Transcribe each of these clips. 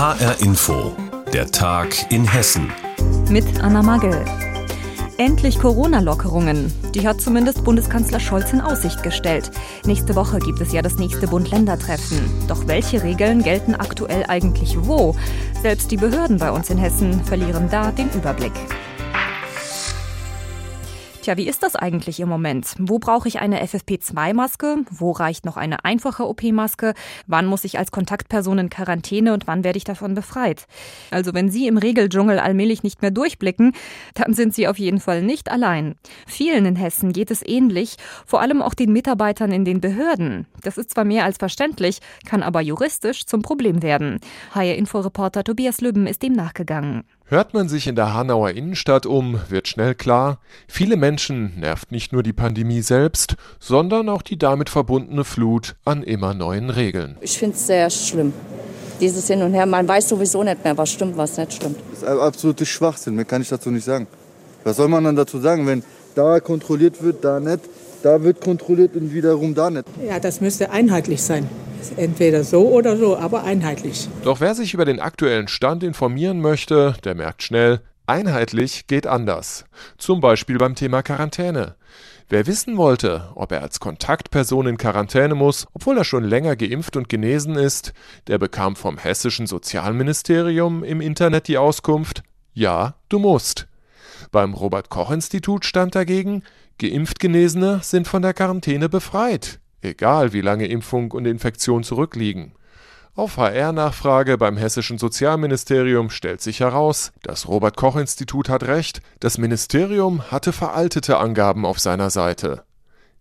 HR Info, der Tag in Hessen. Mit Anna Magel. Endlich Corona-Lockerungen. Die hat zumindest Bundeskanzler Scholz in Aussicht gestellt. Nächste Woche gibt es ja das nächste Bund-Länder-Treffen. Doch welche Regeln gelten aktuell eigentlich wo? Selbst die Behörden bei uns in Hessen verlieren da den Überblick. Tja, wie ist das eigentlich im Moment? Wo brauche ich eine FFP2-Maske? Wo reicht noch eine einfache OP-Maske? Wann muss ich als Kontaktperson in Quarantäne und wann werde ich davon befreit? Also wenn Sie im Regeldschungel allmählich nicht mehr durchblicken, dann sind Sie auf jeden Fall nicht allein. Vielen in Hessen geht es ähnlich, vor allem auch den Mitarbeitern in den Behörden. Das ist zwar mehr als verständlich, kann aber juristisch zum Problem werden. HR-Inforeporter Tobias Lübben ist dem nachgegangen. Hört man sich in der Hanauer Innenstadt um, wird schnell klar, viele Menschen nervt nicht nur die Pandemie selbst, sondern auch die damit verbundene Flut an immer neuen Regeln. Ich finde es sehr schlimm. Dieses Hin und Her, man weiß sowieso nicht mehr, was stimmt, was nicht stimmt. Das ist absolutes Schwachsinn, mehr kann ich dazu nicht sagen. Was soll man dann dazu sagen, wenn da kontrolliert wird, da nicht, da wird kontrolliert und wiederum da nicht? Ja, das müsste einheitlich sein. Entweder so oder so, aber einheitlich. Doch wer sich über den aktuellen Stand informieren möchte, der merkt schnell, einheitlich geht anders. Zum Beispiel beim Thema Quarantäne. Wer wissen wollte, ob er als Kontaktperson in Quarantäne muss, obwohl er schon länger geimpft und genesen ist, der bekam vom hessischen Sozialministerium im Internet die Auskunft, ja, du musst. Beim Robert Koch Institut stand dagegen, geimpft Genesene sind von der Quarantäne befreit egal wie lange Impfung und Infektion zurückliegen. Auf HR-Nachfrage beim hessischen Sozialministerium stellt sich heraus, das Robert Koch Institut hat recht, das Ministerium hatte veraltete Angaben auf seiner Seite.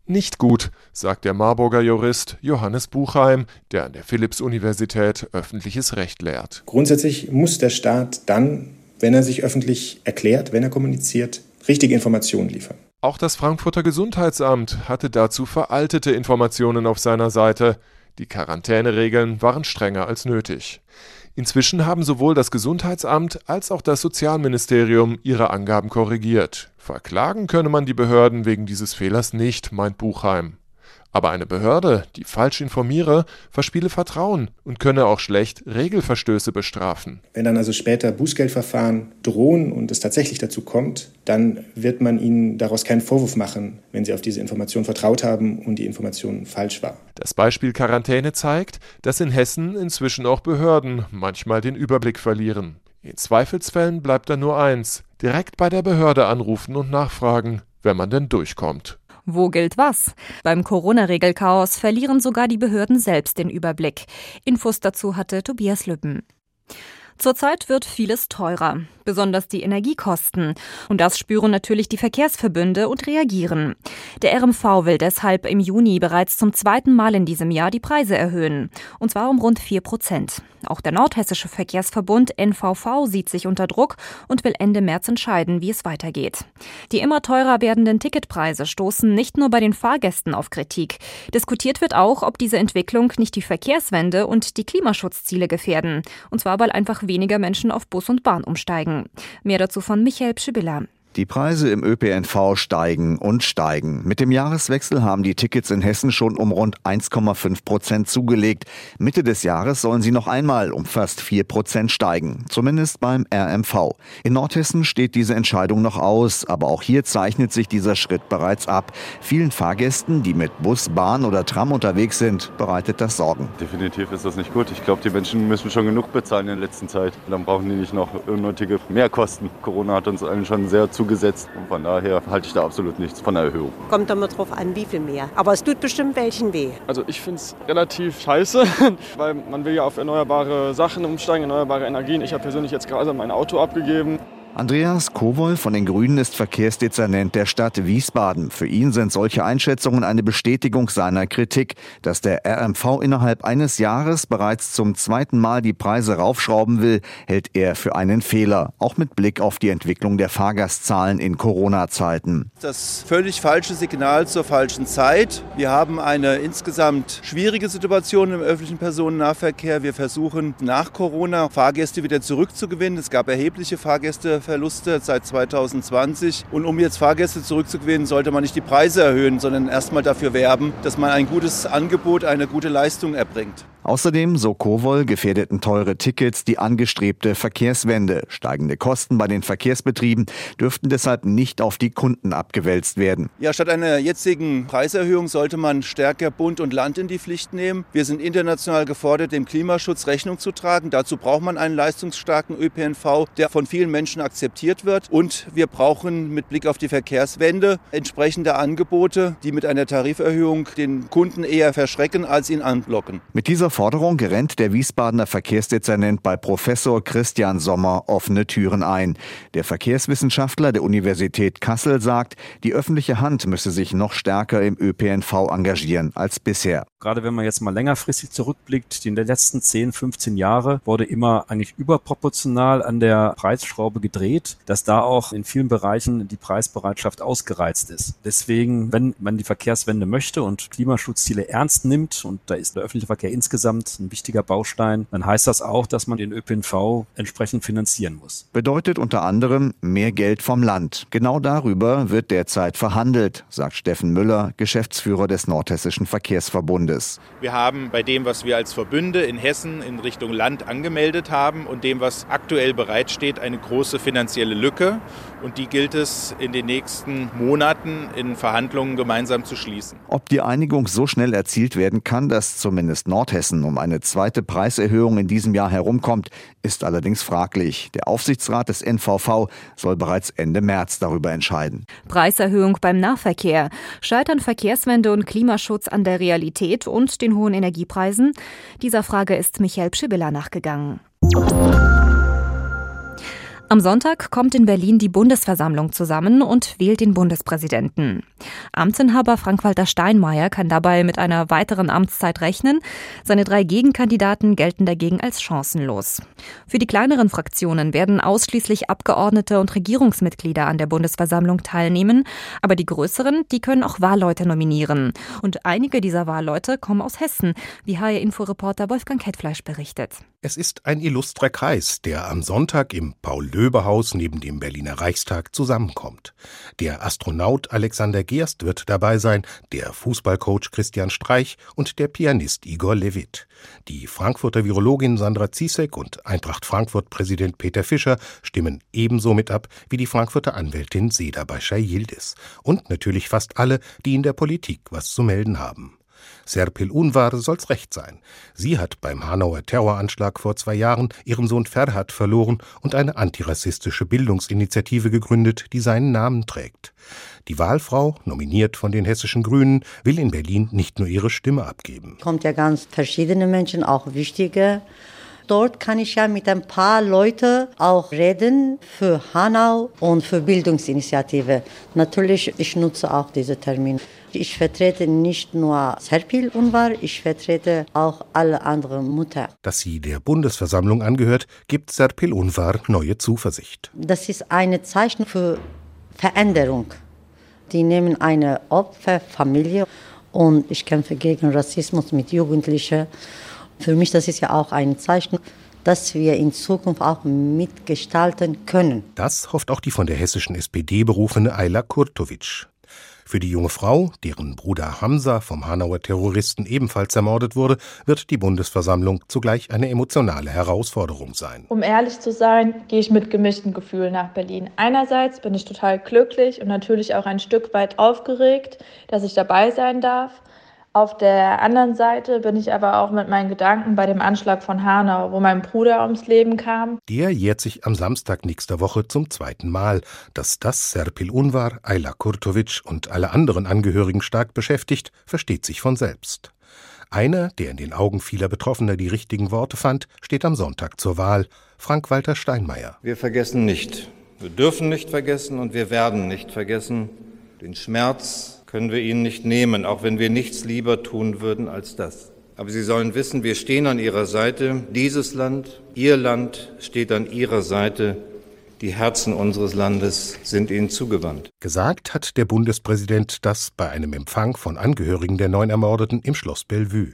Nicht gut, sagt der Marburger Jurist Johannes Buchheim, der an der Philipps-Universität öffentliches Recht lehrt. Grundsätzlich muss der Staat dann, wenn er sich öffentlich erklärt, wenn er kommuniziert, richtige Informationen liefern. Auch das Frankfurter Gesundheitsamt hatte dazu veraltete Informationen auf seiner Seite. Die Quarantäneregeln waren strenger als nötig. Inzwischen haben sowohl das Gesundheitsamt als auch das Sozialministerium ihre Angaben korrigiert. Verklagen könne man die Behörden wegen dieses Fehlers nicht, meint Buchheim. Aber eine Behörde, die falsch informiere, verspiele Vertrauen und könne auch schlecht Regelverstöße bestrafen. Wenn dann also später Bußgeldverfahren drohen und es tatsächlich dazu kommt, dann wird man ihnen daraus keinen Vorwurf machen, wenn sie auf diese Information vertraut haben und die Information falsch war. Das Beispiel Quarantäne zeigt, dass in Hessen inzwischen auch Behörden manchmal den Überblick verlieren. In Zweifelsfällen bleibt dann nur eins, direkt bei der Behörde anrufen und nachfragen, wenn man denn durchkommt. Wo gilt was? Beim Corona-Regelchaos verlieren sogar die Behörden selbst den Überblick. Infos dazu hatte Tobias Lübben. Zurzeit wird vieles teurer, besonders die Energiekosten. Und das spüren natürlich die Verkehrsverbünde und reagieren. Der RMV will deshalb im Juni bereits zum zweiten Mal in diesem Jahr die Preise erhöhen. Und zwar um rund vier Prozent. Auch der Nordhessische Verkehrsverbund NVV sieht sich unter Druck und will Ende März entscheiden, wie es weitergeht. Die immer teurer werdenden Ticketpreise stoßen nicht nur bei den Fahrgästen auf Kritik. Diskutiert wird auch, ob diese Entwicklung nicht die Verkehrswende und die Klimaschutzziele gefährden. Und zwar, weil einfach weniger Menschen auf Bus und Bahn umsteigen. Mehr dazu von Michael Pschibilla. Die Preise im ÖPNV steigen und steigen. Mit dem Jahreswechsel haben die Tickets in Hessen schon um rund 1,5 Prozent zugelegt. Mitte des Jahres sollen sie noch einmal um fast 4 Prozent steigen. Zumindest beim RMV. In Nordhessen steht diese Entscheidung noch aus, aber auch hier zeichnet sich dieser Schritt bereits ab. Vielen Fahrgästen, die mit Bus, Bahn oder Tram unterwegs sind, bereitet das Sorgen. Definitiv ist das nicht gut. Ich glaube, die Menschen müssen schon genug bezahlen in der letzten Zeit. Dann brauchen die nicht noch unnötige Mehrkosten. Corona hat uns allen schon sehr zugesetzt. Und von daher halte ich da absolut nichts von der Erhöhung. Kommt immer drauf an, wie viel mehr. Aber es tut bestimmt welchen weh. Also ich finde es relativ scheiße, weil man will ja auf erneuerbare Sachen umsteigen, erneuerbare Energien. Ich habe persönlich jetzt gerade mein Auto abgegeben. Andreas Kowol von den Grünen ist Verkehrsdezernent der Stadt Wiesbaden. Für ihn sind solche Einschätzungen eine Bestätigung seiner Kritik. Dass der RMV innerhalb eines Jahres bereits zum zweiten Mal die Preise raufschrauben will, hält er für einen Fehler. Auch mit Blick auf die Entwicklung der Fahrgastzahlen in Corona-Zeiten. Das völlig falsche Signal zur falschen Zeit. Wir haben eine insgesamt schwierige Situation im öffentlichen Personennahverkehr. Wir versuchen nach Corona Fahrgäste wieder zurückzugewinnen. Es gab erhebliche Fahrgäste Einnahmeverluste seit 2020. Und um jetzt Fahrgäste zurückzugewinnen, sollte man nicht die Preise erhöhen, sondern erstmal dafür werben, dass man ein gutes Angebot, eine gute Leistung erbringt. Außerdem, so Kowol, gefährdeten teure Tickets die angestrebte Verkehrswende. Steigende Kosten bei den Verkehrsbetrieben dürften deshalb nicht auf die Kunden abgewälzt werden. Ja, statt einer jetzigen Preiserhöhung sollte man stärker Bund und Land in die Pflicht nehmen. Wir sind international gefordert, dem Klimaschutz Rechnung zu tragen. Dazu braucht man einen leistungsstarken ÖPNV, der von vielen Menschen akzeptiert wird. Und wir brauchen mit Blick auf die Verkehrswende entsprechende Angebote, die mit einer Tariferhöhung den Kunden eher verschrecken, als ihn anlocken. Mit dieser Forderung rennt der Wiesbadener Verkehrsdezernent bei Professor Christian Sommer offene Türen ein. Der Verkehrswissenschaftler der Universität Kassel sagt, die öffentliche Hand müsse sich noch stärker im ÖPNV engagieren als bisher. Gerade wenn man jetzt mal längerfristig zurückblickt, in den letzten 10, 15 Jahre wurde immer eigentlich überproportional an der Preisschraube gedreht, dass da auch in vielen Bereichen die Preisbereitschaft ausgereizt ist. Deswegen, wenn man die Verkehrswende möchte und Klimaschutzziele ernst nimmt, und da ist der öffentliche Verkehr insgesamt ein wichtiger Baustein, dann heißt das auch, dass man den ÖPNV entsprechend finanzieren muss. Bedeutet unter anderem mehr Geld vom Land. Genau darüber wird derzeit verhandelt, sagt Steffen Müller, Geschäftsführer des Nordhessischen Verkehrsverbundes. Bundes. Wir haben bei dem, was wir als Verbünde in Hessen in Richtung Land angemeldet haben und dem, was aktuell bereitsteht, eine große finanzielle Lücke. Und die gilt es in den nächsten Monaten in Verhandlungen gemeinsam zu schließen. Ob die Einigung so schnell erzielt werden kann, dass zumindest Nordhessen um eine zweite Preiserhöhung in diesem Jahr herumkommt, ist allerdings fraglich. Der Aufsichtsrat des NVV soll bereits Ende März darüber entscheiden. Preiserhöhung beim Nahverkehr. Scheitern Verkehrswende und Klimaschutz an der Realität? Und den hohen Energiepreisen? Dieser Frage ist Michael Pschibilla nachgegangen. Am Sonntag kommt in Berlin die Bundesversammlung zusammen und wählt den Bundespräsidenten. Amtsinhaber Frank-Walter Steinmeier kann dabei mit einer weiteren Amtszeit rechnen. Seine drei Gegenkandidaten gelten dagegen als chancenlos. Für die kleineren Fraktionen werden ausschließlich Abgeordnete und Regierungsmitglieder an der Bundesversammlung teilnehmen, aber die größeren, die können auch Wahlleute nominieren. Und einige dieser Wahlleute kommen aus Hessen, wie HR-Inforeporter Wolfgang Kettfleisch berichtet. Es ist ein illustrer Kreis, der am Sonntag im Paul-Löbe-Haus neben dem Berliner Reichstag zusammenkommt. Der Astronaut Alexander Gerst wird dabei sein, der Fußballcoach Christian Streich und der Pianist Igor Levit. Die Frankfurter Virologin Sandra Ziesek und Eintracht Frankfurt-Präsident Peter Fischer stimmen ebenso mit ab wie die Frankfurter Anwältin Seda Başay Yildiz. Und natürlich fast alle, die in der Politik was zu melden haben. Serpil Unvar soll's recht sein. Sie hat beim Hanauer Terroranschlag vor zwei Jahren ihren Sohn Ferhat verloren und eine antirassistische Bildungsinitiative gegründet, die seinen Namen trägt. Die Wahlfrau, nominiert von den hessischen Grünen, will in Berlin nicht nur ihre Stimme abgeben. Kommt ja ganz verschiedene Menschen, auch wichtige dort kann ich ja mit ein paar Leuten auch reden für Hanau und für Bildungsinitiative. Natürlich, ich nutze auch diese Termine. Ich vertrete nicht nur Serpil Unvar, ich vertrete auch alle anderen Mütter. Dass sie der Bundesversammlung angehört, gibt Serpil Unvar neue Zuversicht. Das ist ein Zeichen für Veränderung. Die nehmen eine Opferfamilie und ich kämpfe gegen Rassismus mit Jugendlichen. Für mich das ist ja auch ein Zeichen, dass wir in Zukunft auch mitgestalten können. Das hofft auch die von der hessischen SPD berufene Ayla Kurtovic. Für die junge Frau, deren Bruder Hamza vom Hanauer Terroristen ebenfalls ermordet wurde, wird die Bundesversammlung zugleich eine emotionale Herausforderung sein. Um ehrlich zu sein, gehe ich mit gemischten Gefühlen nach Berlin. Einerseits bin ich total glücklich und natürlich auch ein Stück weit aufgeregt, dass ich dabei sein darf. Auf der anderen Seite bin ich aber auch mit meinen Gedanken bei dem Anschlag von Hanau, wo mein Bruder ums Leben kam. Der jährt sich am Samstag nächster Woche zum zweiten Mal. Dass das Serpil Unvar, Ayla Kurtovic und alle anderen Angehörigen stark beschäftigt, versteht sich von selbst. Einer, der in den Augen vieler Betroffener die richtigen Worte fand, steht am Sonntag zur Wahl. Frank-Walter Steinmeier. Wir vergessen nicht. Wir dürfen nicht vergessen und wir werden nicht vergessen den Schmerz, können wir ihnen nicht nehmen, auch wenn wir nichts lieber tun würden als das. Aber Sie sollen wissen, wir stehen an Ihrer Seite. Dieses Land, Ihr Land steht an Ihrer Seite. Die Herzen unseres Landes sind Ihnen zugewandt. Gesagt hat der Bundespräsident das bei einem Empfang von Angehörigen der neun Ermordeten im Schloss Bellevue.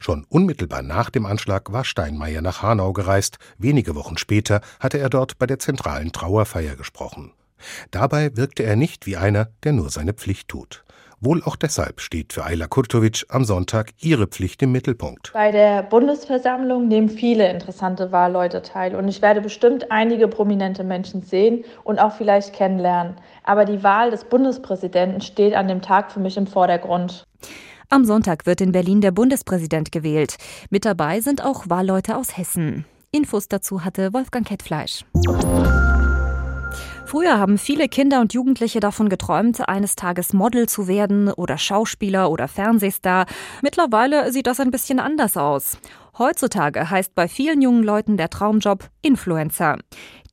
Schon unmittelbar nach dem Anschlag war Steinmeier nach Hanau gereist. Wenige Wochen später hatte er dort bei der zentralen Trauerfeier gesprochen. Dabei wirkte er nicht wie einer, der nur seine Pflicht tut. Wohl auch deshalb steht für Ayla Kurtovic am Sonntag ihre Pflicht im Mittelpunkt. Bei der Bundesversammlung nehmen viele interessante Wahlleute teil und ich werde bestimmt einige prominente Menschen sehen und auch vielleicht kennenlernen. Aber die Wahl des Bundespräsidenten steht an dem Tag für mich im Vordergrund. Am Sonntag wird in Berlin der Bundespräsident gewählt. Mit dabei sind auch Wahlleute aus Hessen. Infos dazu hatte Wolfgang Kettfleisch. Früher haben viele Kinder und Jugendliche davon geträumt, eines Tages Model zu werden oder Schauspieler oder Fernsehstar. Mittlerweile sieht das ein bisschen anders aus. Heutzutage heißt bei vielen jungen Leuten der Traumjob Influencer.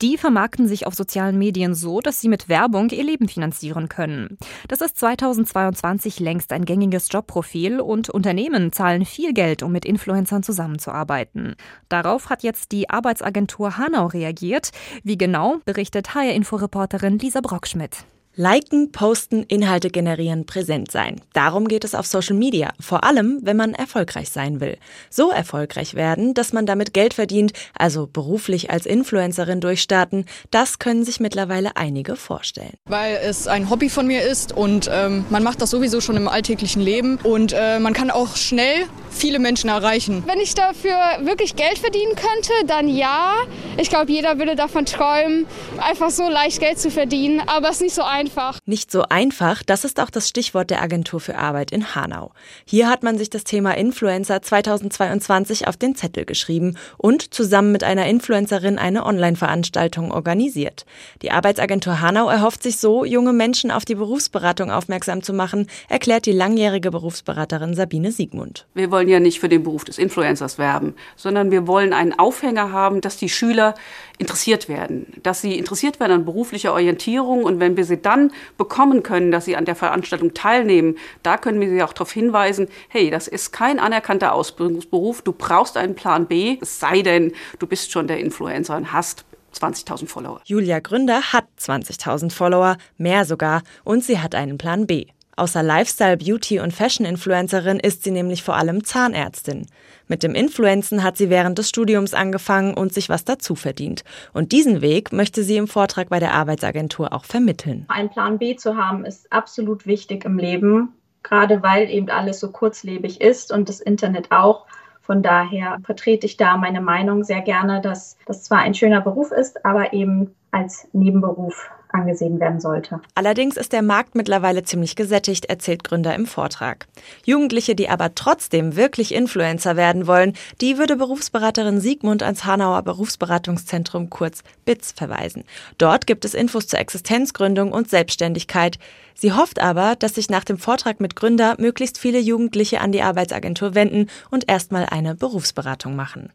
Die vermarkten sich auf sozialen Medien so, dass sie mit Werbung ihr Leben finanzieren können. Das ist 2022 längst ein gängiges Jobprofil und Unternehmen zahlen viel Geld, um mit Influencern zusammenzuarbeiten. Darauf hat jetzt die Arbeitsagentur Hanau reagiert. Wie genau, berichtet HR-Inforeporterin Lisa Brockschmidt. Liken, posten, Inhalte generieren, präsent sein. Darum geht es auf Social Media, vor allem, wenn man erfolgreich sein will. So erfolgreich werden, dass man damit Geld verdient, also beruflich als Influencerin durchstarten, das können sich mittlerweile einige vorstellen. Weil es ein Hobby von mir ist und ähm, man macht das sowieso schon im alltäglichen Leben und äh, man kann auch schnell viele Menschen erreichen. Wenn ich dafür wirklich Geld verdienen könnte, dann ja. Ich glaube, jeder würde davon träumen, einfach so leicht Geld zu verdienen, aber es ist nicht so einfach. Nicht so einfach, das ist auch das Stichwort der Agentur für Arbeit in Hanau. Hier hat man sich das Thema Influencer 2022 auf den Zettel geschrieben und zusammen mit einer Influencerin eine Online-Veranstaltung organisiert. Die Arbeitsagentur Hanau erhofft sich so, junge Menschen auf die Berufsberatung aufmerksam zu machen, erklärt die langjährige Berufsberaterin Sabine Siegmund. Wir wollen ja nicht für den Beruf des Influencers werben, sondern wir wollen einen Aufhänger haben, dass die Schüler interessiert werden, dass sie interessiert werden an beruflicher Orientierung und wenn wir sie dann bekommen können, dass sie an der Veranstaltung teilnehmen, da können wir sie auch darauf hinweisen, hey, das ist kein anerkannter Ausbildungsberuf, du brauchst einen Plan B, es sei denn, du bist schon der Influencer und hast 20.000 Follower. Julia Gründer hat 20.000 Follower, mehr sogar, und sie hat einen Plan B. Außer Lifestyle, Beauty und Fashion-Influencerin ist sie nämlich vor allem Zahnärztin. Mit dem Influenzen hat sie während des Studiums angefangen und sich was dazu verdient. Und diesen Weg möchte sie im Vortrag bei der Arbeitsagentur auch vermitteln. Ein Plan B zu haben ist absolut wichtig im Leben, gerade weil eben alles so kurzlebig ist und das Internet auch. Von daher vertrete ich da meine Meinung sehr gerne, dass das zwar ein schöner Beruf ist, aber eben als Nebenberuf angesehen werden sollte. Allerdings ist der Markt mittlerweile ziemlich gesättigt, erzählt Gründer im Vortrag. Jugendliche, die aber trotzdem wirklich Influencer werden wollen, die würde Berufsberaterin Siegmund ans Hanauer Berufsberatungszentrum kurz BITS verweisen. Dort gibt es Infos zur Existenzgründung und Selbstständigkeit. Sie hofft aber, dass sich nach dem Vortrag mit Gründer möglichst viele Jugendliche an die Arbeitsagentur wenden und erstmal eine Berufsberatung machen.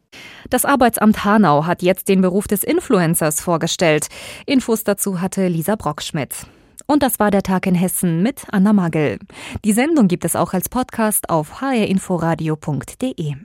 Das Arbeitsamt Hanau hat jetzt den Beruf des Influencers vorgestellt. Infos dazu hatte Lisa Brockschmidt. Und das war der Tag in Hessen mit Anna Magel. Die Sendung gibt es auch als Podcast auf hrinforadio.de.